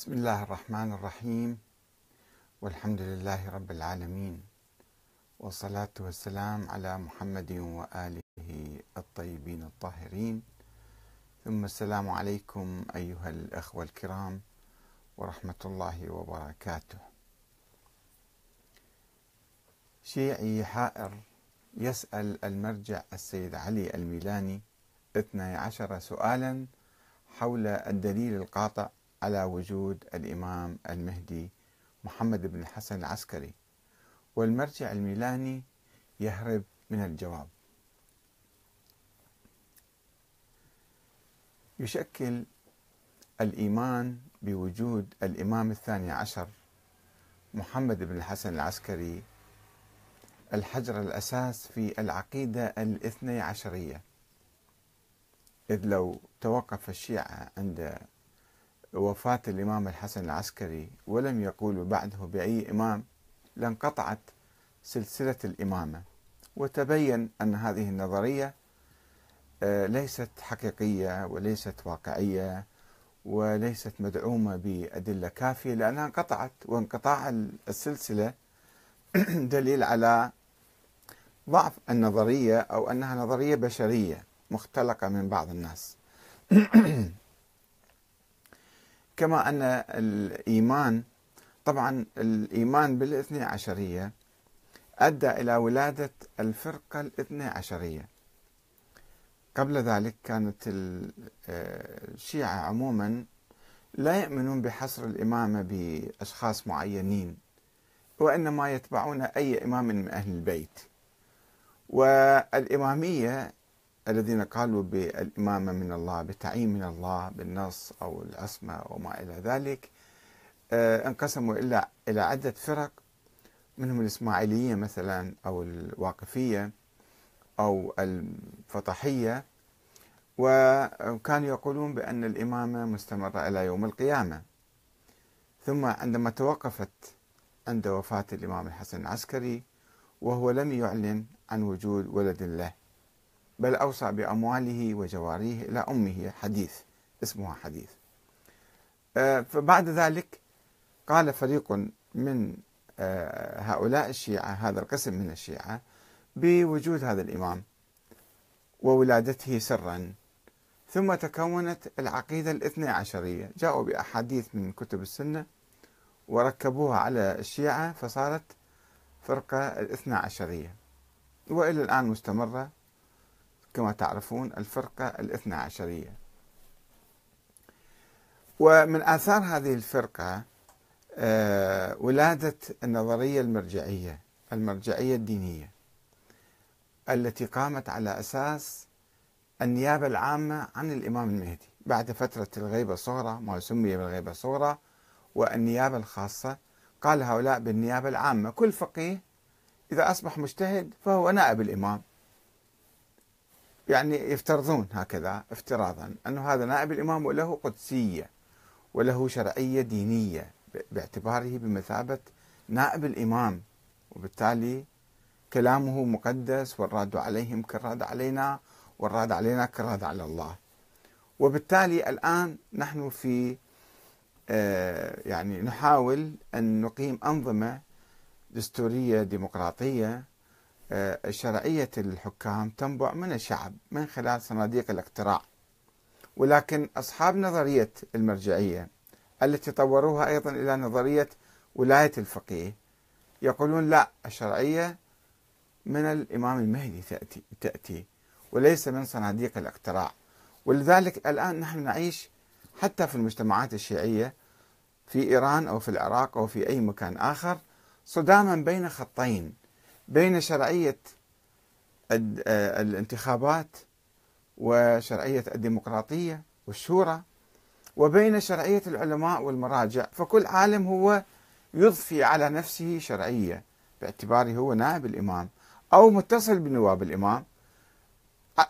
بسم الله الرحمن الرحيم. والحمد لله رب العالمين. والصلاة والسلام على محمد وآله الطيبين الطاهرين. ثم السلام عليكم أيها الأخوة الكرام ورحمة الله وبركاته. شيعي حائر يسأل المرجع السيد علي الميلاني 12 سؤالا حول الدليل القاطع على وجود الإمام المهدي محمد بن الحسن العسكري والمرجع الميلاني يهرب من الجواب. يشكل الإيمان بوجود الإمام الثاني عشر محمد بن الحسن العسكري الحجر الأساس في العقيدة الاثني عشرية. إذ لو توقف الشيعة عند وفاة الإمام الحسن العسكري ولم يقولوا بعده بأي إمام لانقطعت سلسلة الإمامة. وتبين أن هذه النظرية آه، ليست حقيقية وليست واقعية وليست مدعومة بأدلة كافية لأنها انقطعت. وانقطاع السلسلة دليل على ضعف النظرية أو أنها نظرية بشرية مختلقة من بعض الناس. كما أن الإيمان طبعا الإيمان بالاثني عشرية أدى إلى ولادة الفرقة الاثني عشرية. قبل ذلك كانت الشيعة عموما لا يؤمنون بحصر الإمامة بأشخاص معينين وإنما يتبعون أي إمام من أهل البيت. والإمامية الذين قالوا بالإمامة من الله بالتعيين من الله بالنص أو العصمة وما إلى ذلك آه، انقسموا إلى إلى عدة فرق منهم الإسماعيلية مثلا أو الواقفية أو الفطحية وكانوا يقولون بأن الإمامة مستمرة إلى يوم القيامة. ثم عندما توقفت عند وفاة الإمام الحسن العسكري وهو لم يعلن عن وجود ولد له. بل أوصى بأمواله وجواريه إلى أمه. حديث اسمها حديث. آه، فبعد ذلك قال فريق من آه، هؤلاء الشيعة هذا القسم من الشيعة بوجود هذا الإمام وولادته سرا. ثم تكونت العقيدة الاثنى عشرية. جاءوا بأحاديث من كتب السنة وركبوها على الشيعة فصارت فرقة الاثنى عشرية. وإلى الآن مستمرة. كما تعرفون الفرقة الاثنى عشرية. ومن آثار هذه الفرقة آه، ولادة النظرية المرجعية المرجعية الدينية التي قامت على أساس النيابة العامة عن الإمام المهدي. بعد فترة الغيبة الصغرى ما سمي بالغيبة الصغرى والنيابة الخاصة قال هؤلاء بالنيابة العامة. كل فقيه إذا أصبح مجتهد فهو نائب الإمام. يعني يفترضون هكذا افتراضا أنه هذا نائب الإمام وله قدسية وله شرعية دينية باعتباره بمثابة نائب الإمام. وبالتالي كلامه مقدس والراد عليهم كالراد علينا والراد علينا كالراد على الله. وبالتالي الآن نحن في آه، يعني نحاول أن نقيم أنظمة دستورية ديمقراطية شرعية الحكام تنبع من الشعب من خلال صناديق الاقتراع. ولكن أصحاب نظرية المرجعية التي طوروها أيضا إلى نظرية ولاية الفقيه يقولون لا الشرعية من الإمام المهدي تأتي, تأتي وليس من صناديق الاقتراع. ولذلك الآن نحن نعيش حتى في المجتمعات الشيعية في إيران أو في العراق أو في أي مكان آخر صداما بين خطين. بين شرعية آه، الانتخابات وشرعية الديمقراطية والشورى وبين شرعية العلماء والمراجع. فكل عالم هو يضفي على نفسه شرعية باعتباره هو نائب الإمام أو متصل بنواب الإمام.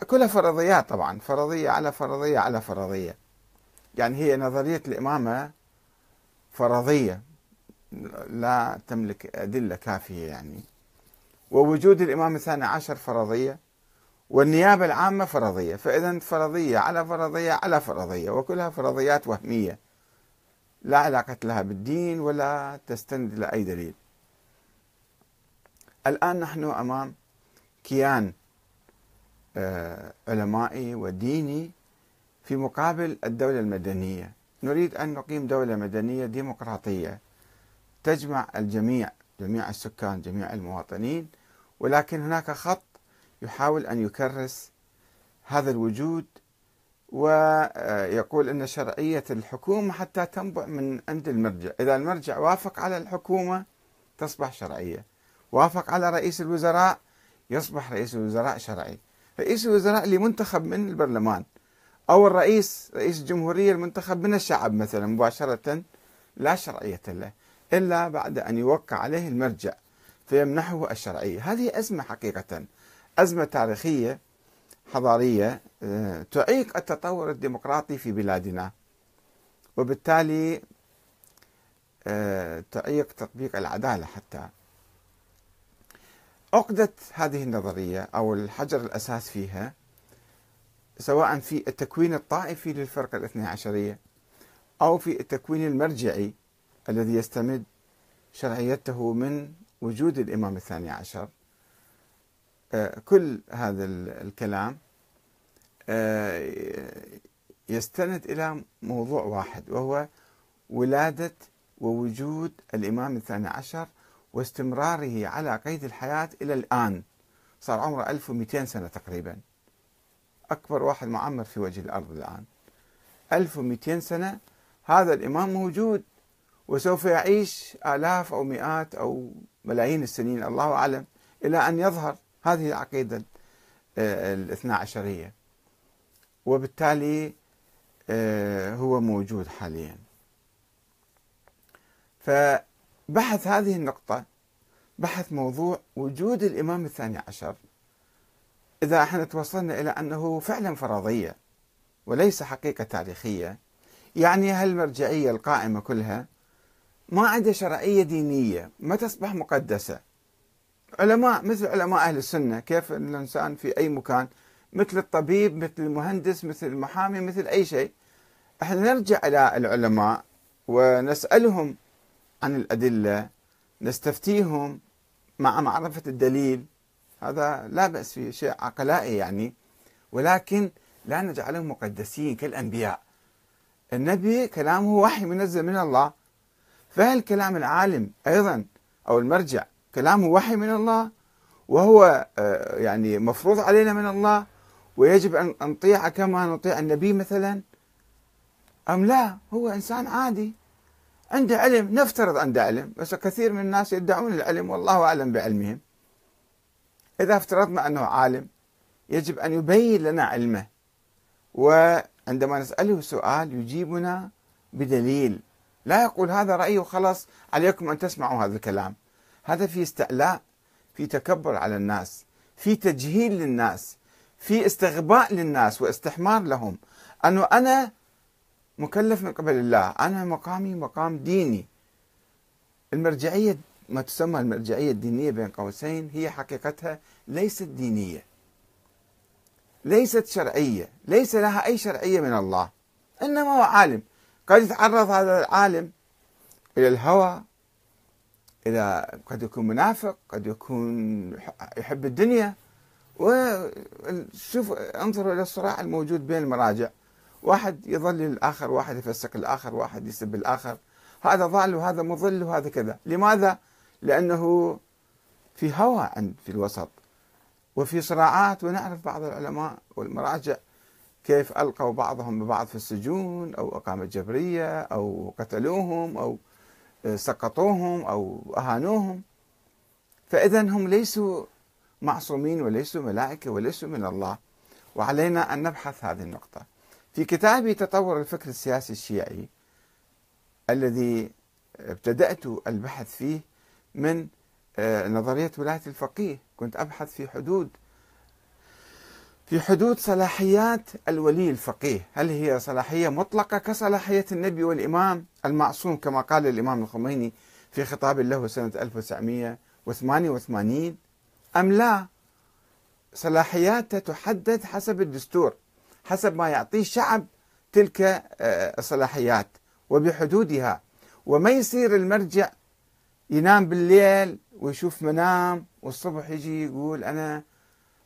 كلها فرضيات طبعا فرضية على فرضية على فرضية. يعني هي نظرية الإمامة فرضية لا تملك أدلة كافية يعني. ووجود الإمام الثاني عشر فرضية والنيابة العامة فرضية فإذا فرضية على فرضية على فرضية وكلها فرضيات وهمية. لا علاقة لها بالدين ولا تستند إلى أي دليل. الآن نحن أمام كيان آه، علمائي وديني في مقابل الدولة المدنية. نريد أن نقيم دولة مدنية ديمقراطية تجمع الجميع جميع السكان جميع المواطنين ولكن هناك خط يحاول أن يكرس هذا الوجود ويقول أن شرعية الحكومة حتى تنبع من عند المرجع. إذا المرجع وافق على الحكومة تصبح شرعية. وافق على رئيس الوزراء يصبح رئيس الوزراء شرعي. رئيس الوزراء اللي منتخب من البرلمان أو الرئيس رئيس الجمهورية المنتخب من الشعب مثلا مباشرة لا شرعية له إلا بعد أن يوقع عليه المرجع. فيمنحه الشرعية. هذه أزمة حقيقة أزمة تاريخية حضارية آه، تعيق التطور الديمقراطي في بلادنا. وبالتالي آه، تعيق تطبيق العدالة حتى. عقدة هذه النظرية أو الحجر الأساس فيها سواء في التكوين الطائفي للفرقة الاثنى عشرية أو في التكوين المرجعي الذي يستمد شرعيته من وجود الإمام الثاني عشر. آه، كل هذا الكلام آه، يستند إلى موضوع واحد وهو ولادة ووجود الإمام الثاني عشر واستمراره على قيد الحياة إلى الآن. صار عمره 1200 سنة تقريبا. أكبر واحد معمر في وجه الأرض الآن. 1200 سنة هذا الإمام موجود. وسوف يعيش آلاف أو مئات أو ملايين السنين الله أعلم إلى أن يظهر هذه العقيدة آه، الاثنى عشرية. وبالتالي آه، هو موجود حاليا. فبحث هذه النقطة بحث موضوع وجود الإمام الثاني عشر. إذا إحنا توصلنا إلى أنه فعلا فرضية وليس حقيقة تاريخية يعني هالمرجعية القائمة كلها ما عندها شرعية دينية. ما تصبح مقدسة. علماء مثل علماء أهل السنة كيف الإنسان في أي مكان مثل الطبيب مثل المهندس مثل المحامي مثل أي شيء. إحنا نرجع إلى العلماء ونسألهم عن الأدلة نستفتيهم مع معرفة الدليل. هذا لا بأس فيه شيء عقلائي يعني. ولكن لا نجعلهم مقدسين كالأنبياء. النبي كلامه وحي منزل من الله. فهل كلام العالم أيضا أو المرجع كلامه وحي من الله؟ وهو آه، يعني مفروض علينا من الله؟ ويجب أن نطيع كما نطيع النبي مثلا؟ أم لا؟ هو إنسان عادي. عنده علم نفترض عنده علم بس كثير من الناس يدعون العلم والله أعلم بعلمهم. إذا افترضنا أنه عالم يجب أن يبين لنا علمه. وعندما نسأله سؤال يجيبنا بدليل. لا يقول هذا رأيي وخلاص عليكم أن تسمعوا هذا الكلام. هذا في استعلاء في تكبر على الناس في تجهيل للناس في استغباء للناس واستحمار لهم. أنه أنا مكلف من قبل الله أنا مقامي مقام ديني. المرجعية ما تسمى المرجعية الدينية بين قوسين هي حقيقتها ليست دينية. ليست شرعية ليس لها أي شرعية من الله. إنما هو عالم. قد يتعرض هذا العالم إلى الهوى إلى قد يكون منافق قد يكون يحب الدنيا وشوف انظروا إلى الصراع الموجود بين المراجع. واحد يظل الآخر واحد يفسق الآخر واحد يسب الآخر. هذا ضال وهذا مضل وهذا كذا. لماذا؟ لأنه في هوى عند في الوسط وفي صراعات ونعرف بعض العلماء والمراجع كيف ألقوا بعضهم ببعض في السجون أو أقامة جبرية أو قتلوهم أو سقطوهم أو أهانوهم. فإذا هم ليسوا معصومين وليسوا ملائكة وليسوا من الله. وعلينا أن نبحث هذه النقطة. في كتابي تطور الفكر السياسي الشيعي الذي ابتدأت البحث فيه من آه، نظرية ولاية الفقيه. كنت أبحث في حدود في حدود صلاحيات الولي الفقيه. هل هي صلاحية مطلقة كصلاحية النبي والإمام المعصوم كما قال الإمام الخميني في خطاب له سنة 1988 أم لا؟ صلاحياته تحدد حسب الدستور حسب ما يعطيه الشعب تلك آه، الصلاحيات وبحدودها. وما يصير المرجع ينام بالليل ويشوف منام والصبح يجي يقول أنا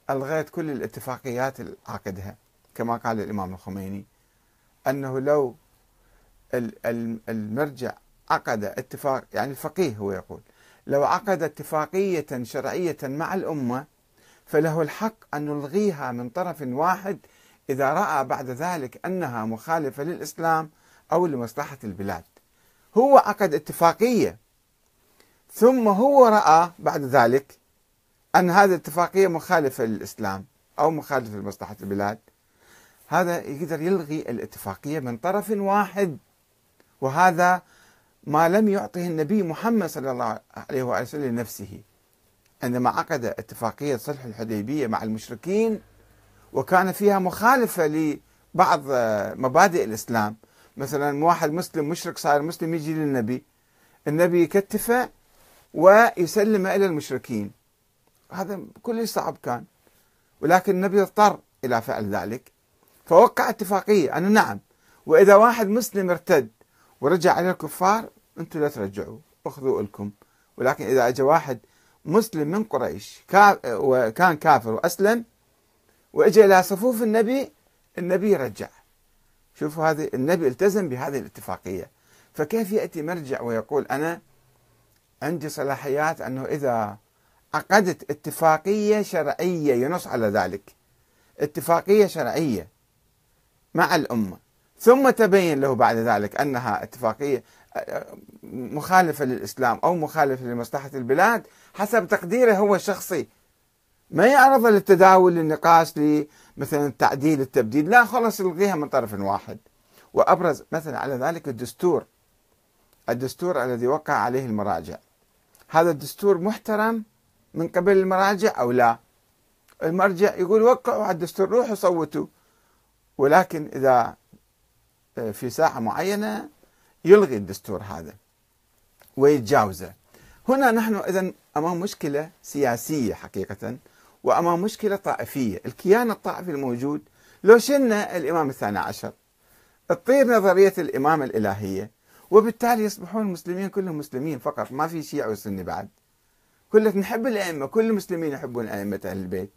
ألغيت كل الاتفاقيات العقدها كما قال الإمام الخميني أنه لو المرجع عقد اتفاق يعني الفقيه هو يقول لو عقد اتفاقية شرعية مع الأمة فله الحق أن نلغيها من طرف واحد إذا رأى بعد ذلك أنها مخالفة للإسلام أو لمصلحة البلاد. هو عقد اتفاقية ثم هو رأى بعد ذلك أن هذه الاتفاقية مخالفة للإسلام أو مخالفة لمصلحة البلاد. هذا يقدر يلغي الاتفاقية من طرف واحد وهذا ما لم يعطه النبي محمد صلى الله عليه وسلم لنفسه. عندما عقد اتفاقية صلح الحديبية مع المشركين وكان فيها مخالفة لبعض مبادئ الإسلام. مثلا واحد مسلم مشرك صار مسلم يجي للنبي. النبي يكتفه ويسلمه إلى المشركين. هذا كل صعب كان. ولكن النبي اضطر إلى فعل ذلك. فوقع اتفاقية. أنه نعم. وإذا واحد مسلم ارتد ورجع على الكفار أنتم لا ترجعوا. اخذوا لكم ولكن إذا أجى واحد مسلم من قريش وكان كافر وأسلم وإجى إلى صفوف النبي النبي يرجع شوفوا هذه النبي التزم بهذه الاتفاقية. فكيف يأتي مرجع ويقول أنا عندي صلاحيات أنه إذا عقدت اتفاقية شرعية ينص على ذلك. اتفاقية شرعية مع الأمة. ثم تبين له بعد ذلك أنها اتفاقية مخالفة للإسلام أو مخالفة لمصلحة البلاد حسب تقديره هو الشخصي. ما يعرض للتداول للنقاش لمثلا التعديل التبديل. لا خلص يلغيها من طرف واحد. وأبرز مثلا على ذلك الدستور. الدستور الذي وقع عليه المراجع. هذا الدستور محترم من قبل المراجع أو لا. المرجع يقول وقعوا على الدستور روحوا صوتوا. ولكن إذا آه، في ساعة معينة يلغي الدستور هذا ويتجاوزه. هنا نحن إذا أمام مشكلة سياسية حقيقة وأمام مشكلة طائفية. الكيان الطائفي الموجود لو شلنا الإمام الثاني عشر تطير نظرية الإمامة الإلهية وبالتالي يصبحون المسلمين كلهم مسلمين فقط ما في شيعة وسني بعد. كلنا نحب الأئمة كل المسلمين يحبون أئمة أهل البيت.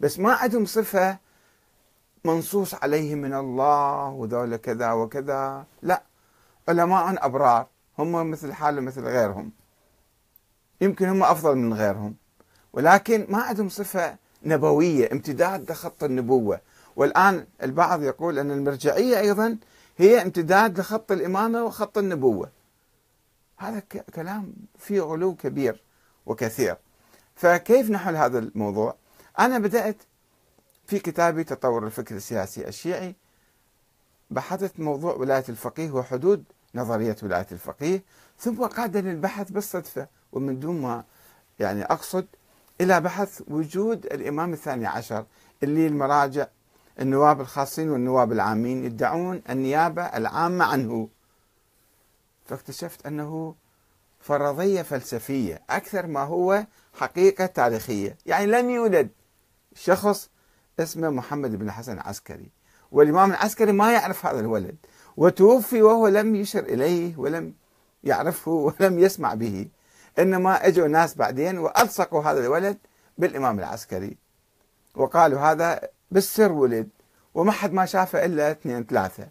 بس ما عندهم صفة منصوص عليهم من الله وذولا كذا وكذا. لا علماء أبرار هم مثل حالهم مثل غيرهم. يمكن هم أفضل من غيرهم. ولكن ما عندهم صفة نبوية امتداد لخط النبوة. والآن البعض يقول أن المرجعية أيضا هي امتداد لخط الإمامة وخط النبوة. هذا كلام فيه غلو كبير. وكثير. فكيف نحل هذا الموضوع؟ أنا بدأت في كتابي تطور الفكر السياسي الشيعي بحثت موضوع ولاية الفقيه وحدود نظرية ولاية الفقيه ثم قاد للبحث بالصدفة ومن دون ما يعني أقصد إلى بحث وجود الإمام الثاني عشر اللي المراجع النواب الخاصين والنواب العامين يدعون النيابة العامة عنه. فاكتشفت أنه فرضية فلسفية أكثر ما هو حقيقة تاريخية. يعني لم يولد شخص اسمه محمد بن حسن العسكري والإمام العسكري ما يعرف هذا الولد وتوفي وهو لم يشر إليه ولم يعرفه ولم يسمع به إنما إجوا ناس بعدين وألصقوا هذا الولد بالإمام العسكري. وقالوا هذا بالسر ولد وما حد ما شافه إلا اثنين ثلاثة.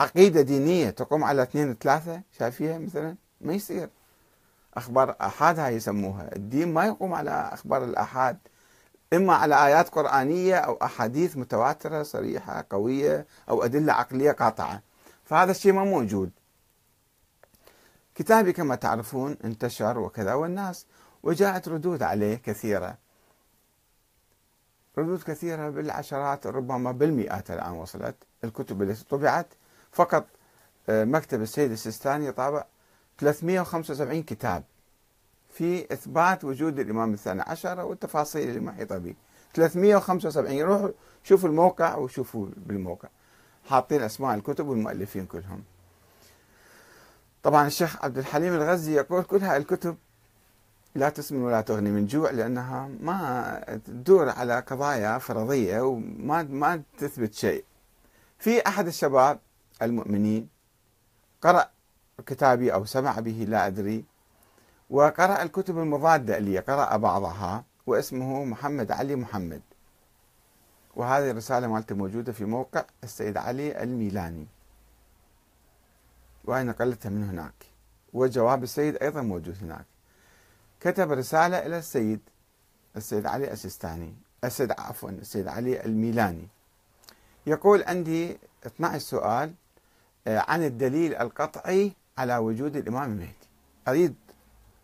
عقيدة دينية تقوم على اثنين ثلاثة شايفيها مثلا؟ ما يصير. أخبار أحاد هاي يسموها. الدين ما يقوم على أخبار الأحاد إما على آيات قرآنية أو أحاديث متواترة صريحة قوية أو أدلة عقلية قاطعة. فهذا الشيء ما موجود. كتابي كما تعرفون انتشر وكذا والناس وجاءت ردود عليه كثيرة. ردود كثيرة بالعشرات ربما بالمئات الآن وصلت. الكتب التي طبعت فقط آه، مكتب السيد السيستاني طابع 375 كتاب في إثبات وجود الإمام الثاني عشر والتفاصيل المحيطة به. 375 روحوا شوفوا الموقع وشوفوا بالموقع. حاطين أسماء الكتب والمؤلفين كلهم. طبعا الشيخ عبد الحليم الغزي يقول كل هاي الكتب لا تسمن ولا تغني من جوع لأنها ما تدور على قضايا فرضية وما ما تثبت شيء. في أحد الشباب المؤمنين قرأ كتابي أو سمع به لا أدري. وقرأ الكتب المضادة اللي قرأ بعضها واسمه محمد علي محمد. وهذه الرسالة مالته موجودة في موقع السيد علي الميلاني. وأنا نقلتها من هناك. وجواب السيد أيضا موجود هناك. كتب رسالة إلى السيد السيد علي السيستاني السيد عفوا السيد علي الميلاني. يقول عندي 12 سؤال آه، عن الدليل القطعي على وجود الإمام المهدي. أريد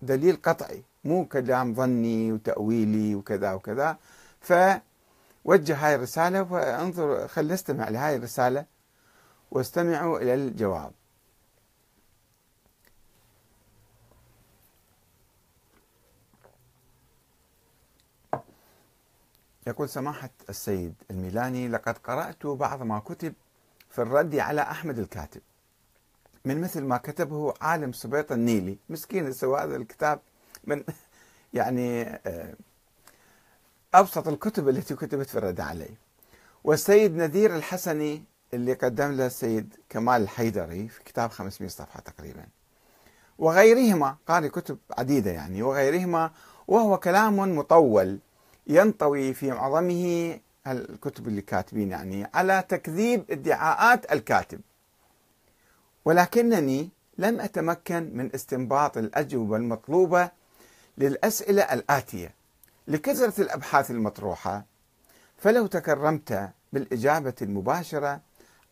دليل قطعي مو كلام ظني وتأويلي وكذا وكذا. فوجه هاي الرسالة وانظر خل نستمع لهاي الرسالة واستمعوا إلى الجواب. يقول سماحة السيد الميلاني لقد قرأت بعض ما كتب في الرد على أحمد الكاتب. من مثل ما كتبه عالم سبيط النيلي. مسكين سوى هذا الكتاب من يعني آه، أبسط الكتب التي كتبت في الرد عليه. والسيد نذير الحسني اللي قدم له السيد كمال الحيدري في كتاب 500 صفحة تقريبا. وغيرهما قاري كتب عديدة يعني وغيرهما وهو كلام مطول ينطوي في معظمه الكتب اللي كاتبين يعني على تكذيب ادعاءات الكاتب. ولكنني لم أتمكن من استنباط الأجوبة المطلوبة للأسئلة الآتية. لكثرة الأبحاث المطروحة فلو تكرمت بالإجابة المباشرة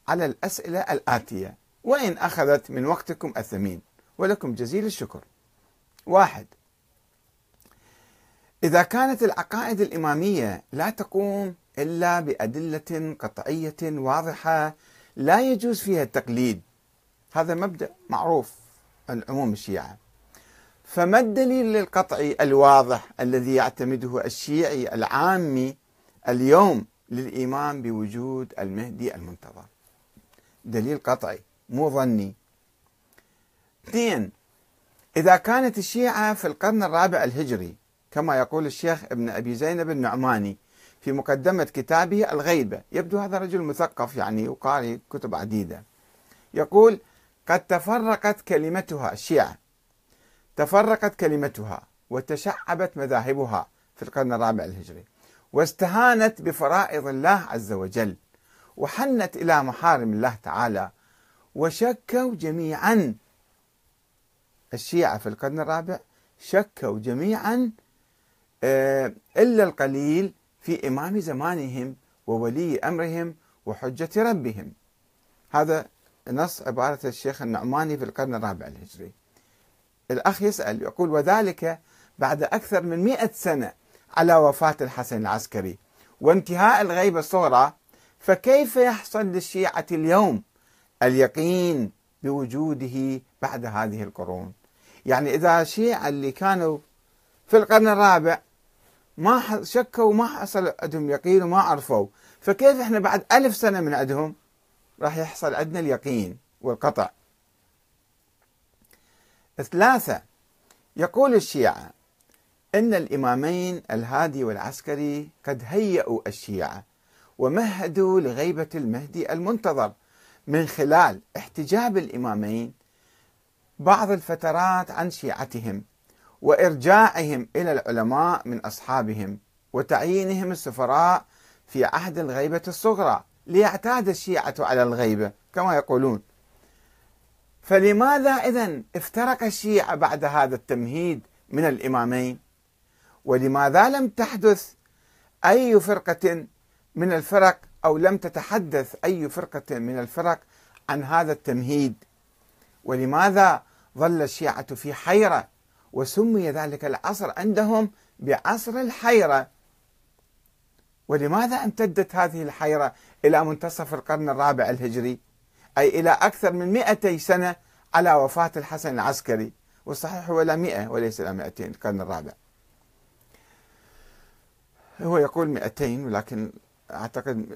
على الأسئلة الآتية وإن أخذت من وقتكم الثمين ولكم جزيل الشكر. واحد. إذا كانت العقائد الإمامية لا تقوم إلا بأدلة قطعية واضحة لا يجوز فيها التقليد هذا مبدأ معروف عند عموم الشيعة. فما الدليل القطعي الواضح الذي يعتمده الشيعي العامي اليوم للإيمان بوجود المهدي المنتظر؟ دليل قطعي مو ظني. اثنين إذا كانت الشيعة في القرن الرابع الهجري كما يقول الشيخ ابن أبي زينب النعماني في مقدمة كتابه الغيبة يبدو هذا رجل مثقف يعني وقارئ كتب عديدة يقول قد تفرقت كلمتها الشيعة تفرقت كلمتها وتشعبت مذاهبها في القرن الرابع الهجري. واستهانت بفرائض الله عز وجل وحنت إلى محارم الله تعالى وشكوا جميعا. الشيعة في القرن الرابع شكوا جميعا آه، إلا القليل في إمام زمانهم وولي أمرهم وحجة ربهم. هذا نص عبارة الشيخ النعماني في القرن الرابع الهجري. الأخ يسأل يقول وذلك بعد أكثر من مئة سنة على وفاة الحسن العسكري وانتهاء الغيبة الصغرى فكيف يحصل للشيعة اليوم اليقين بوجوده بعد هذه القرون؟ يعني إذا الشيعة اللي كانوا في القرن الرابع ما شكوا وما حصل عندهم يقين وما عرفوا فكيف إحنا بعد ألف سنة من عندهم راح يحصل عندنا اليقين والقطع. ثلاثة يقول الشيعة إن الإمامين الهادي والعسكري قد هيئوا الشيعة ومهدوا لغيبة المهدي المنتظر من خلال احتجاب الإمامين بعض الفترات عن شيعتهم وإرجاعهم إلى العلماء من أصحابهم وتعيينهم السفراء في عهد الغيبة الصغرى. ليعتاد الشيعة على الغيبة كما يقولون. فلماذا إذا افترق الشيعة بعد هذا التمهيد من الإمامين؟ ولماذا لم تحدث أي فرقة من الفرق أو لم تتحدث أي فرقة من الفرق عن هذا التمهيد؟ ولماذا ظل الشيعة في حيرة وسمي ذلك العصر عندهم بعصر الحيرة؟ ولماذا امتدت هذه الحيرة إلى منتصف القرن الرابع الهجري؟ أي إلى أكثر من 200 سنة على وفاة الحسن العسكري والصحيح هو إلى 100 وليس إلى 200 القرن الرابع. هو يقول 200 ولكن أعتقد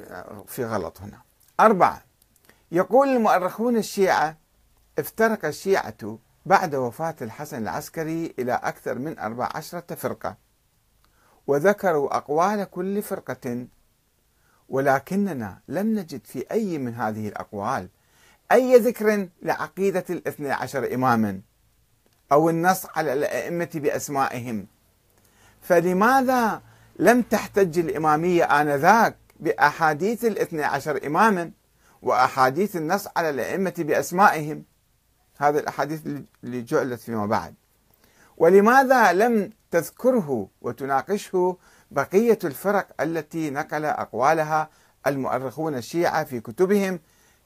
في غلط هنا. أربعة يقول المؤرخون الشيعة افترق الشيعة بعد وفاة الحسن العسكري إلى أكثر من أربع عشرة فرقة. وذكروا أقوال كل فرقة ولكننا لم نجد في أي من هذه الأقوال أي ذكر لعقيدة الاثني عشر إماما أو النص على الأئمة بأسمائهم. فلماذا لم تحتج الإمامية آنذاك بأحاديث الاثني عشر إماما وأحاديث النص على الأئمة بأسمائهم؟ هذه الأحاديث اللي جعلت فيما بعد. ولماذا لم تذكره وتناقشه بقية الفرق التي نقل أقوالها المؤرخون الشيعة في كتبهم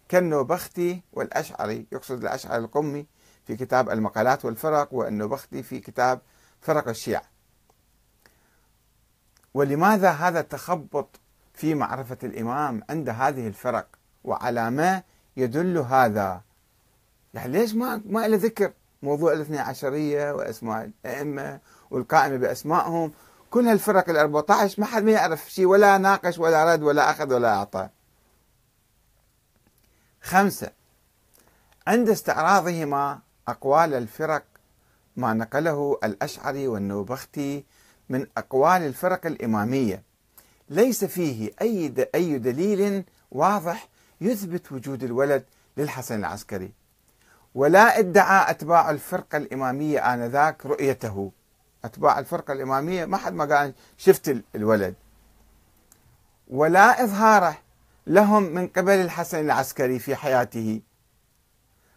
كالنوبختي والأشعري يقصد الأشعري القمي في كتاب المقالات والفرق والنوبختي في كتاب فرق الشيعة. ولماذا هذا التخبط في معرفة الإمام عند هذه الفرق؟ وعلى ما يدل هذا؟ يعني ليش ما ما له ذكر؟ موضوع الاثني عشرية وأسماء الأئمة والقائمة بأسمائهم. كل هالفرق ال 14 ما حد ما يعرف شيء ولا ناقش ولا رد ولا أخذ ولا أعطى. خمسة عند استعراضهما أقوال الفرق ما نقله الأشعري والنوبختي من أقوال الفرق الإمامية. ليس فيه أي أي دليل واضح يثبت وجود الولد للحسن العسكري. ولا ادعى أتباع الفرقة الإمامية آنذاك رؤيته. أتباع الفرقة الإمامية ما حد ما قال شفت الولد. ولا إظهاره لهم من قبل الحسن العسكري في حياته.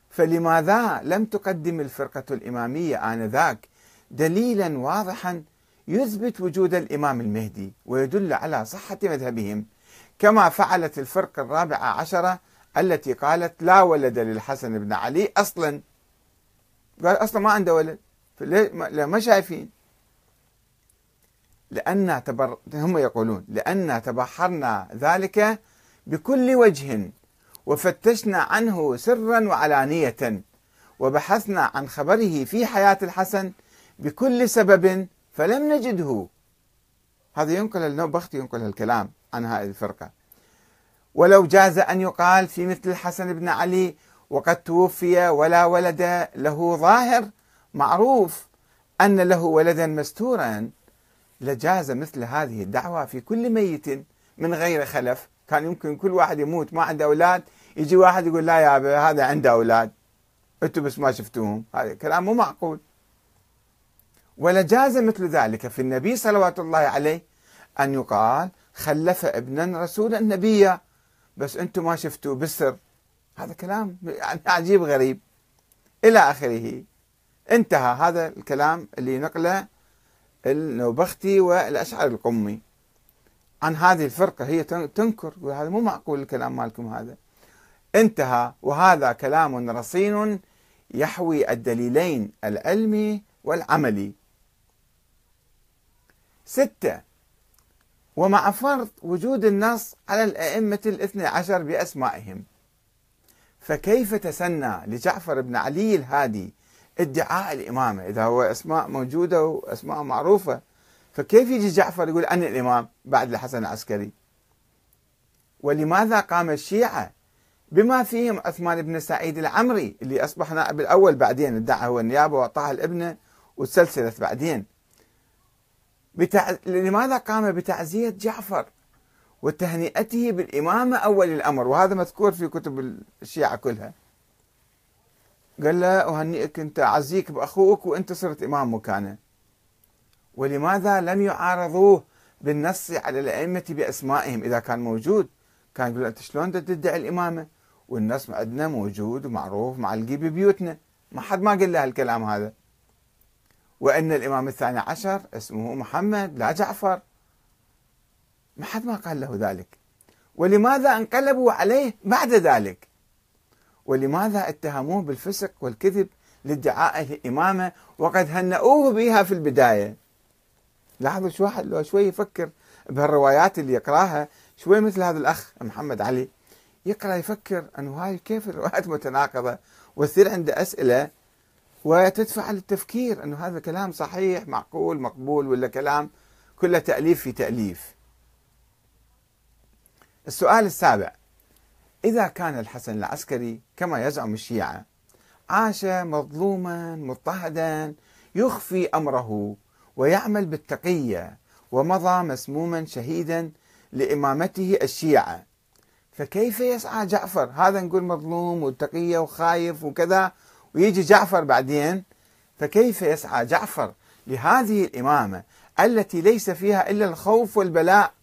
فلماذا لم تقدم الفرقة الإمامية آنذاك دليلا واضحا يثبت وجود الإمام المهدي ويدل على صحة مذهبهم كما فعلت الفرقة الرابعة عشرة التي قالت لا ولد للحسن بن علي أصلا. قال أصلا ما عنده ولد. ما شايفين. لأن تبر... هم يقولون لأن تبحرنا ذلك بكل وجه وفتشنا عنه سرا وعلانية وبحثنا عن خبره في حياة الحسن بكل سبب فلم نجده. هذا ينقل النوبختي ينقل الكلام عن هذه الفرقة. ولو جاز أن يقال في مثل الحسن بن علي وقد توفي ولا ولد له ظاهر معروف أن له ولدا مستورا لجاز مثل هذه الدعوة في كل ميت من غير خلف. كان يمكن كل واحد يموت ما عنده أولاد يجي واحد يقول لا يا هذا عنده أولاد. أنتم بس ما شفتوهم. هذا كلام مو معقول. ولجاز مثل ذلك في النبي صلوات الله عليه أن يقال خلف ابنا رسولا نبيا. بس أنتم ما شفتوه بالسر. هذا كلام يعني عجيب غريب. إلى آخره. انتهى هذا الكلام اللي نقله النوبختي والأشعري القمي. عن هذه الفرقة هي تنكر هذا مو معقول الكلام مالكم هذا. انتهى وهذا كلام رصين يحوي الدليلين العلمي والعملي. ستة ومع فرض وجود النص على الأئمة الاثنى عشر بأسمائهم. فكيف تسنى لجعفر بن علي الهادي ادعاء الإمامة إذا هو أسماء موجودة وأسماء معروفة فكيف يجي جعفر يقول أنا الإمام بعد الحسن العسكري؟ ولماذا قام الشيعة بما فيهم عثمان بن سعيد العمري اللي أصبح نائب الأول بعدين ادعى هو النيابة وأعطاها الابنة وتسلسلت بعدين؟ بتع... لماذا قام بتعزية جعفر وتهنئته بالإمامة أول الأمر؟ وهذا مذكور في كتب الشيعة كلها. قال له أهنئك أنت أعزيك بأخوك وأنت صرت إمام مكانه ولماذا لم يعارضوه بالنص على الأئمة بأسمائهم؟ إذا كان موجود كان يقول أنت شلون تدعي الإمامة؟ والنص عندنا موجود ومعروف معلقي ببيوتنا ما حد ما قال له الكلام هذا. وأن الإمام الثاني عشر اسمه محمد لا جعفر. ما حد ما قال له ذلك. ولماذا انقلبوا عليه بعد ذلك؟ ولماذا اتهموه بالفسق والكذب لادعاء الإمامة وقد هنأوه بها في البداية؟ لاحظوا شو واحد لو شوي يفكر بهالروايات اللي يقراها شوي مثل هذا الأخ محمد علي يقرأ يفكر أنه هاي كيف الروايات متناقضة؟ وتصير عنده أسئلة وتدفع للتفكير أنه هذا كلام صحيح معقول مقبول ولا كلام كله تأليف في تأليف. السؤال السابع إذا كان الحسن العسكري كما يزعم الشيعة عاش مظلوما مضطهدا يخفي أمره ويعمل بالتقية ومضى مسموما شهيدا لإمامته الشيعة فكيف يسعى جعفر؟ هذا نقول مظلوم وتقية وخايف وكذا ويجي جعفر بعدين فكيف يسعى جعفر لهذه الإمامة التي ليس فيها إلا الخوف والبلاء؟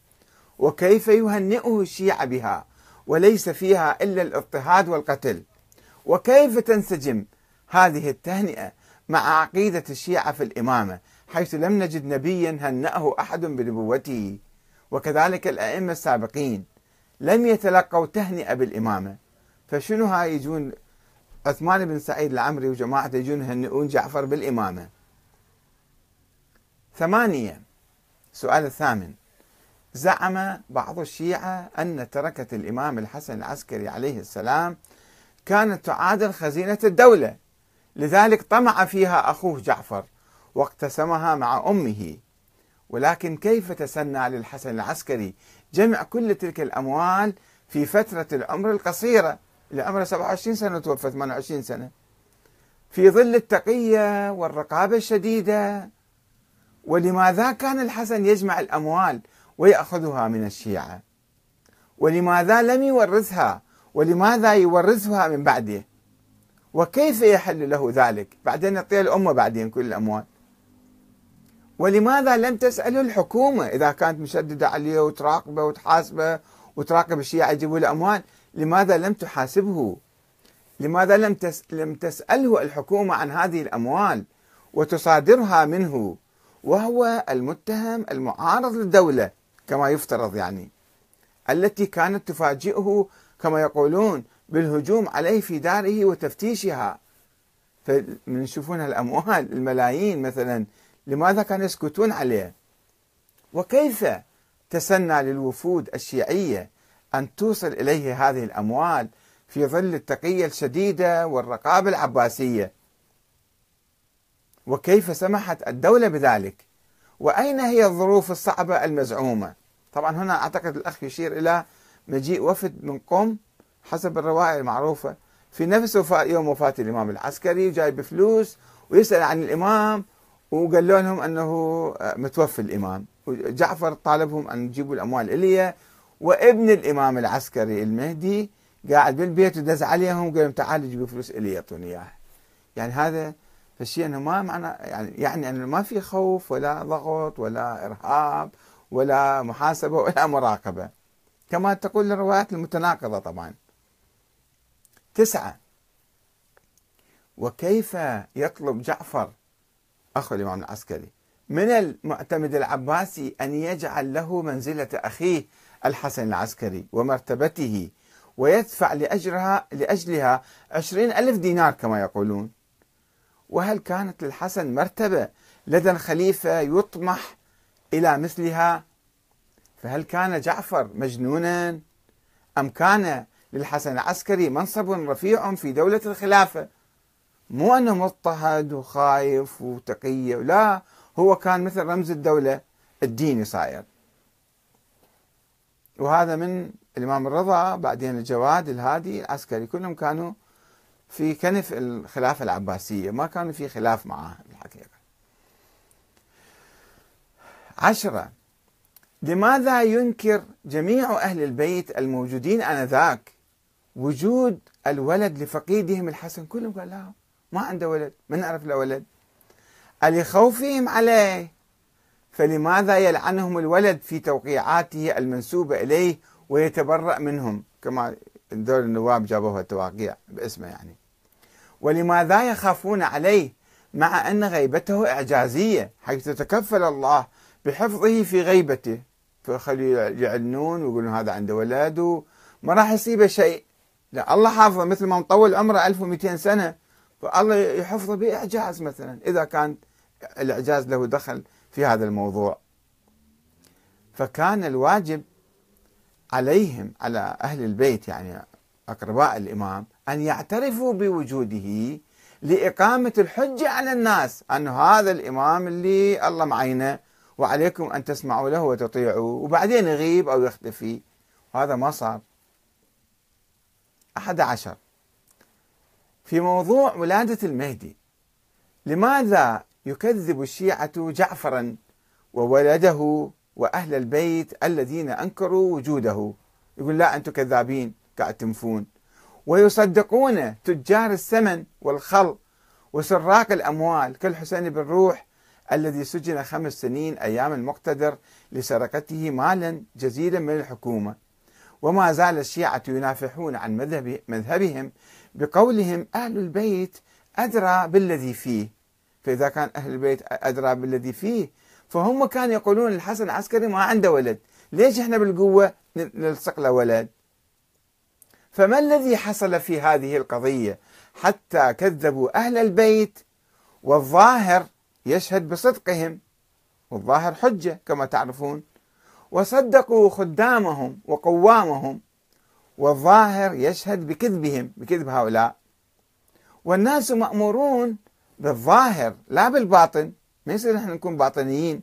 وكيف يهنئه الشيعة بها وليس فيها إلا الاضطهاد والقتل؟ وكيف تنسجم هذه التهنئة مع عقيدة الشيعة في الإمامة حيث لم نجد نبيا هنأه أحد بنبوته؟ وكذلك الأئمة السابقين لم يتلقوا تهنئة بالإمامة فشنو هاي يجون عثمان بن سعيد العمري وجماعته يجون يهنئون جعفر بالإمامة. ثمانية سؤال الثامن. زعم بعض الشيعة أن تركة الإمام الحسن العسكري عليه السلام كانت تعادل خزينة الدولة. لذلك طمع فيها أخوه جعفر واقتسمها مع أمه. ولكن كيف تسنى للحسن العسكري جمع كل تلك الأموال في فترة العمر القصيرة؟ اللي عمره 27 سنة توفى 28 سنة. في ظل التقية والرقابة الشديدة ولماذا كان الحسن يجمع الأموال ويأخذها من الشيعة؟ ولماذا لم يورثها؟ ولماذا يورثها من بعده؟ وكيف يحل له ذلك؟ بعدين يعطيها الأمة بعدين كل الأموال. ولماذا لم تسأله الحكومة؟ إذا كانت مشددة عليه وتراقبه وتحاسبه وتراقب الشيعة يجيبوا له أموال لماذا لم تحاسبه؟ لماذا لم. لم تسأله الحكومة عن هذه الأموال وتصادرها منه؟ وهو المتهم المعارض للدولة كما يفترض يعني التي كانت تفاجئه كما يقولون بالهجوم عليه في داره وتفتيشها. فمن يشوفون الأموال الملايين مثلا لماذا كانوا يسكتون عليه؟ وكيف تسنى للوفود الشيعية أن توصل إليه هذه الأموال في ظل التقية الشديدة والرقابة العباسية. وكيف سمحت الدولة بذلك؟ وأين هي الظروف الصعبة المزعومة؟ طبعا هنا أعتقد الأخ يشير إلى مجيء وفد من قم حسب الروائع المعروفة. في نفس وفاة يوم وفاة الإمام العسكري جاي بفلوس ويسأل عن الإمام وقال لهم أنه متوفي الإمام. وجعفر طالبهم أن يجيبوا الأموال إليه. وابن الإمام العسكري المهدي قاعد بالبيت ودز عليهم قال لهم تعالوا جيبوا فلوس إلي يعطوني إياها يعني هذا فالشيء إنه ما معنى يعني يعني إنه ما في خوف ولا ضغط ولا إرهاب ولا محاسبة ولا مراقبة. كما تقول الروايات المتناقضة طبعا. تسعة. وكيف يطلب جعفر أخو الإمام العسكري من المعتمد العباسي أن يجعل له منزلة أخيه الحسن العسكري ومرتبته ويدفع لأجرها لأجلها عشرين ألف دينار كما يقولون. وهل كانت للحسن مرتبة لدى الخليفة يطمح إلى مثلها؟ فهل كان جعفر مجنونا؟ أم كان للحسن العسكري منصب رفيع في دولة الخلافة؟ مو أنه مضطهد وخايف وتقي لا هو كان مثل رمز الدولة الديني صاير وهذا من الإمام الرضا بعدين الجواد الهادي العسكري كلهم كانوا في كنف الخلافة العباسية ما كانوا في خلاف معها الحقيقة. عشرة لماذا ينكر جميع أهل البيت الموجودين آنذاك وجود الولد لفقيدهم الحسن؟ كلهم قال لا ما عنده ولد ما نعرف له ولد. لخوفهم عليه؟ فلماذا يلعنهم الولد في توقيعاته المنسوبة إليه ويتبرأ منهم؟ كما دول النواب جابوها التواقيع باسمه يعني. ولماذا يخافون عليه مع أن غيبته إعجازية حيث تكفل الله بحفظه في غيبته؟ فخلوا يعلنون ويقولون هذا عنده ولد وما راح يصيبه شيء. لا الله حافظه مثل ما مطول عمره 1200 سنة فالله يحفظه بإعجاز مثلا. إذا كان الإعجاز له دخل في هذا الموضوع. فكان الواجب عليهم على أهل البيت يعني أقرباء الإمام أن يعترفوا بوجوده لإقامة الحجة على الناس أن هذا الإمام اللي الله معينه وعليكم أن تسمعوا له وتطيعوا وبعدين يغيب أو يختفي. وهذا ما صار. أحد عشر. في موضوع ولادة المهدي. لماذا يكذب الشيعة جعفرا وولده وأهل البيت الذين أنكروا وجوده. يقول لا أنتم كذابين قاعد تنفون. ويصدقون تجار الثمن والخل وسراق الأموال كالحسين بن روح الذي سجن خمس سنين أيام المقتدر لسرقته مالا جزيلا من الحكومة. وما زال الشيعة ينافحون عن مذهب مذهبهم بقولهم أهل البيت أدرى بالذي فيه. فإذا كان أهل البيت أدرى بالذي فيه فهم كانوا يقولون الحسن العسكري ما عنده ولد. ليش إحنا بالقوة نلصق له ولد؟ فما الذي حصل في هذه القضية حتى كذبوا أهل البيت والظاهر يشهد بصدقهم؟ والظاهر حجة كما تعرفون. وصدقوا خدامهم وقوامهم والظاهر يشهد بكذبهم بكذب هؤلاء. والناس مأمورون بالظاهر لا بالباطن. ما يصير إحنا نكون باطنيين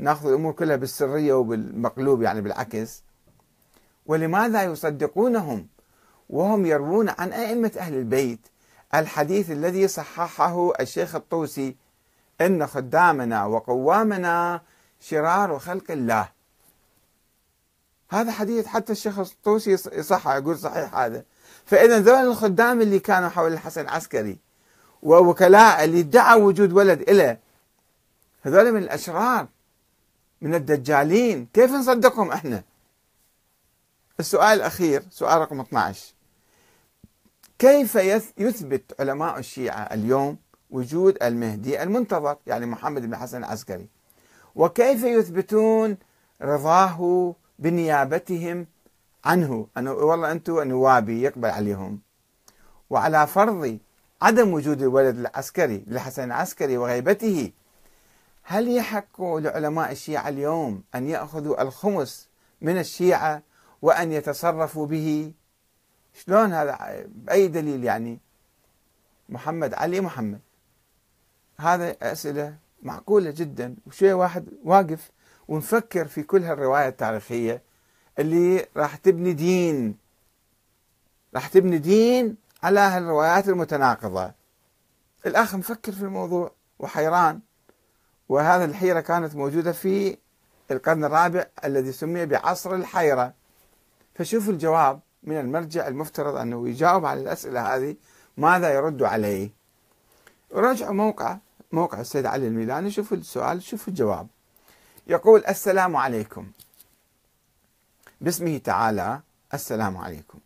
ناخذ الأمور كلها بالسرية وبالمقلوب يعني بالعكس. ولماذا يصدقونهم؟ وهم يروون عن أئمة أهل البيت. الحديث الذي صححه الشيخ الطوسي إن خدامنا وقوامنا شرار خلق الله. هذا حديث حتى الشيخ الطوسي يصحح يقول صحيح هذا. فإذا ذول الخدام اللي كانوا حول الحسن العسكري ووكلاء اللي ادعوا وجود ولد له هذول من الأشرار من الدجالين. كيف نصدقهم إحنا؟ السؤال الأخير سؤال رقم 12 كيف يثبت علماء الشيعة اليوم وجود المهدي المنتظر؟ يعني محمد بن حسن العسكري. وكيف يثبتون رضاه بنيابتهم عنه؟ أنه والله أنتم نوابي يقبل عليهم. وعلى فرض عدم وجود الولد العسكري لحسن العسكري وغيبته هل يحق لعلماء الشيعة اليوم أن يأخذوا الخمس من الشيعة وأن يتصرفوا به؟ شلون هذا؟ بأي دليل يعني؟ محمد علي محمد. هذا أسئلة معقولة جدا وشوية واحد واقف ونفكر في كل هالرواية التاريخية اللي راح تبني دين. راح تبني دين على هالروايات المتناقضة. الأخ مفكر في الموضوع وحيران وهذا الحيرة كانت موجودة في القرن الرابع الذي سمي بعصر الحيرة. فشوف الجواب من المرجع المفترض أنه يجاوب على الأسئلة هذه ماذا يرد عليه. راجعوا موقع موقع السيد علي الميلاني شوفوا السؤال شوفوا الجواب. يقول السلام عليكم. باسمه تعالى السلام عليكم.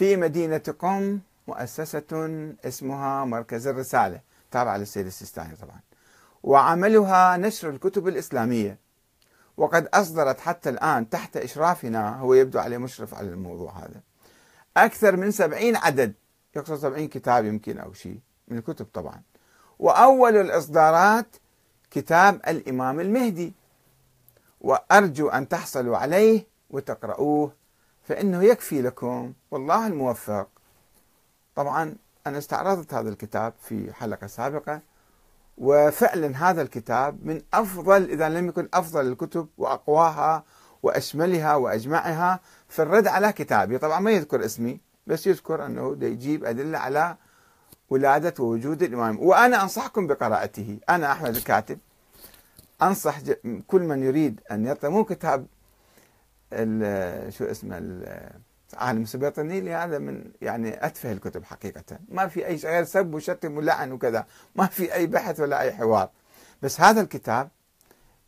في مدينة قم مؤسسة اسمها مركز الرسالة تابعة للسيد السيستاني طبعا. وعملها نشر الكتب الإسلامية. وقد أصدرت حتى الآن تحت إشرافنا هو يبدو عليه مشرف على الموضوع هذا. أكثر من سبعين عدد يقصد سبعين كتاب يمكن أو شيء من الكتب طبعا. وأول الإصدارات كتاب الإمام المهدي. وأرجو أن تحصلوا عليه وتقرؤوه فإنه يكفي لكم. والله الموفق. طبعا أنا استعرضت هذا الكتاب في حلقة سابقة وفعلا هذا الكتاب من أفضل إذا لم يكن أفضل الكتب وأقواها وأشملها وأجمعها في الرد على كتابي. طبعا ما يذكر اسمي بس يذكر أنه يجيب أدلة على ولادة ووجود الإمام. وأنا أنصحكم بقراءته. أنا أحمد الكاتب. أنصح كل من يريد أن يطلع مو كتاب شو اسمه عالم سبيطني هذا من يعني أتفه الكتب حقيقة. ما في أي غير سب وشتم ولعن وكذا. ما في أي بحث ولا أي حوار. بس هذا الكتاب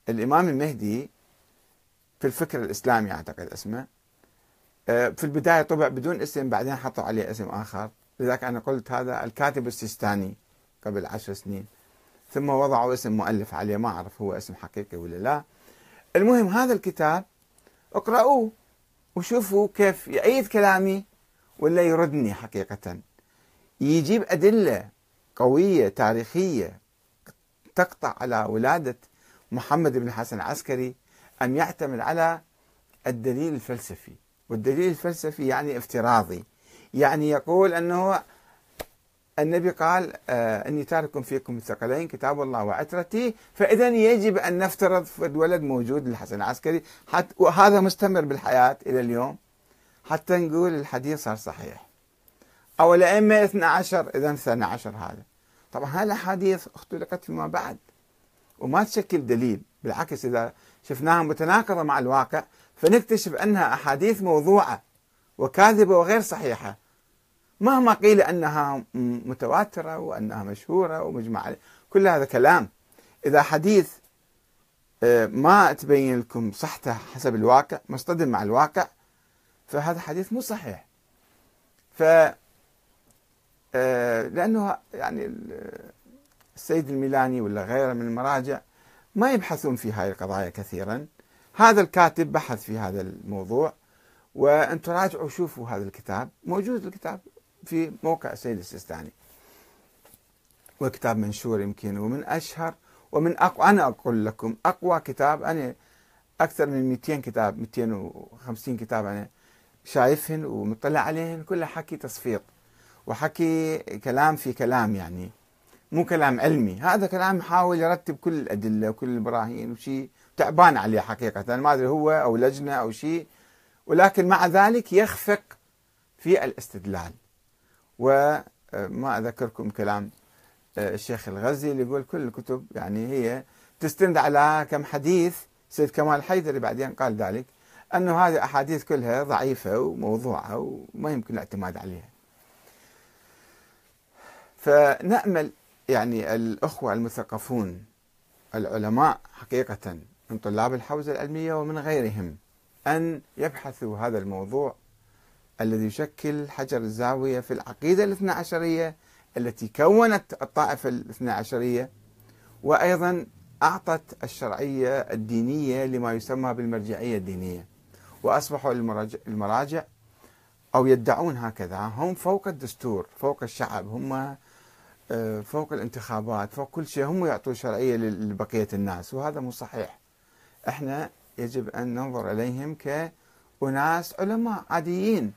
الإمام المهدي في الفكر الإسلامي أعتقد اسمه آه، في البداية طبع بدون اسم بعدين حطوا عليه اسم آخر. لذلك أنا قلت هذا الكاتب السيستاني قبل عشر سنين. ثم وضعوا اسم مؤلف عليه. ما أعرف هو اسم حقيقي ولا لا. المهم هذا الكتاب اقرأوه وشوفوا كيف يأيد كلامي ولا يردني حقيقة. يجيب أدلة قوية تاريخية تقطع على ولادة محمد بن حسن العسكري أم يعتمد على الدليل الفلسفي. والدليل الفلسفي يعني افتراضي. يعني يقول أنه النبي قال آه إني تارك فيكم الثقلين كتاب الله وعترتي. فإذا يجب أن نفترض ولد موجود للحسن العسكري. حتى وهذا مستمر بالحياة إلى اليوم حتى نقول الحديث صار صحيح. أو الائمه 12 اذا 12 هذا. طبعا هذه الاحاديث اختلقت فيما بعد. وما تشكل دليل بالعكس إذا شفناها متناقضة مع الواقع فنكتشف أنها أحاديث موضوعة وكاذبة وغير صحيحة. مهما قيل أنها متواترة وأنها مشهورة ومجمع كل هذا كلام. إذا حديث آه، ما تبين لكم صحته حسب الواقع مصطدم مع الواقع فهذا حديث مو صحيح. ف آه، لأنه يعني السيد الميلاني ولا غيره من المراجع ما يبحثون في هاي القضايا كثيرا. هذا الكاتب بحث في هذا الموضوع وأنتم راجعوا شوفوا هذا الكتاب. موجود الكتاب. في موقع السيد السيستاني. وكتاب منشور يمكن ومن أشهر ومن اقوى أنا أقول لكم أقوى كتاب أنا أكثر من 200 كتاب 250 كتاب أنا شايفهن ومطلع عليهن كلها حكي تصفيق وحكي كلام في كلام يعني مو كلام علمي. هذا كلام يحاول يرتب كل الأدلة وكل البراهين وشيء تعبان عليه حقيقة ما أدري هو أو لجنة أو شيء ولكن مع ذلك يخفق في الاستدلال. وما أذكركم كلام آه، الشيخ الغزي اللي يقول كل الكتب يعني هي تستند على كم حديث سيد كمال الحيدري بعدين قال ذلك أنه هذه أحاديث كلها ضعيفة وموضوعة وما يمكن الاعتماد عليها. فنأمل يعني الأخوة المثقفون العلماء حقيقة من طلاب الحوزة العلمية ومن غيرهم أن يبحثوا هذا الموضوع الذي يشكل حجر الزاوية في العقيدة الاثنى عشرية التي كونت الطائفة الاثنى عشرية وأيضا أعطت الشرعية الدينية لما يسمى بالمرجعية الدينية. وأصبحوا المراجع أو يدعون هكذا هم فوق الدستور فوق الشعب هم آه، فوق الانتخابات فوق كل شيء هم يعطوا شرعية لبقية الناس وهذا مو صحيح. إحنا يجب أن ننظر إليهم كأناس علماء عاديين.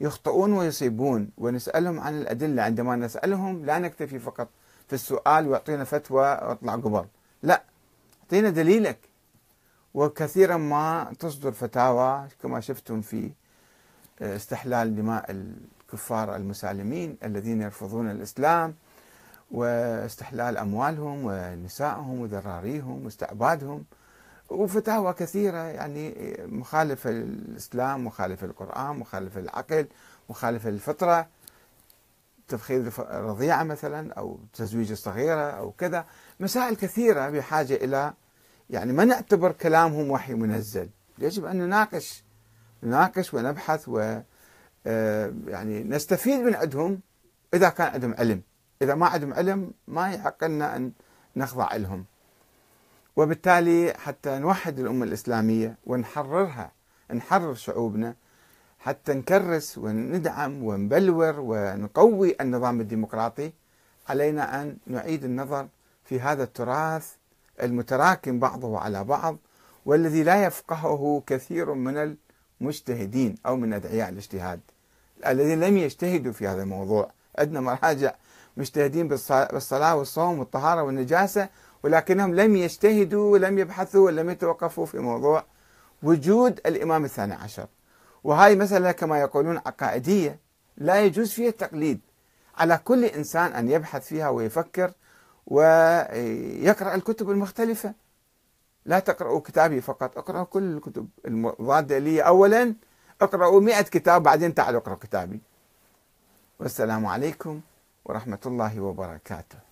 يخطئون ويصيبون ونسألهم عن الأدلة. عندما نسألهم لا نكتفي فقط في السؤال ويعطينا فتوى واطلع قبل. لا أعطينا دليلك. وكثيرا ما تصدر فتاوى كما شفتم في آه، استحلال دماء الكفار المسالمين الذين يرفضون الإسلام واستحلال أموالهم ونسائهم وذراريهم واستعبادهم. وفتاوى كثيرة يعني مخالفة للإسلام مخالفة للقرآن مخالفة للعقل مخالفة للفطرة تفخير الرضيعة مثلا أو تزويج الصغيرة أو كذا. مسائل كثيرة بحاجة إلى يعني ما نعتبر كلامهم وحي منزل. يجب أن نناقش نناقش ونبحث و آه، يعني نستفيد من عندهم إذا كان عندهم علم. إذا ما عندهم علم ما يحق لنا أن نخضع لهم. وبالتالي حتى نوحد الأمة الإسلامية ونحررها نحرر شعوبنا حتى نكرس وندعم ونبلور ونقوي النظام الديمقراطي علينا أن نعيد النظر في هذا التراث المتراكم بعضه على بعض والذي لا يفقهه كثير من المجتهدين أو من أدعياء الاجتهاد الذين لم يجتهدوا في هذا الموضوع. عندنا مراجع مجتهدين بالصلاة والصوم والطهارة والنجاسة ولكنهم لم يجتهدوا ولم يبحثوا ولم يتوقفوا في موضوع وجود الإمام الثاني عشر. وهاي مسألة كما يقولون عقائدية. لا يجوز فيها التقليد. على كل إنسان أن يبحث فيها ويفكر ويقرأ الكتب المختلفة. لا تقرأوا كتابي فقط اقرأوا كل الكتب المضادة لي أولا. اقرأوا مئة كتاب بعدين تعالوا اقرأوا كتابي. والسلام عليكم ورحمة الله وبركاته.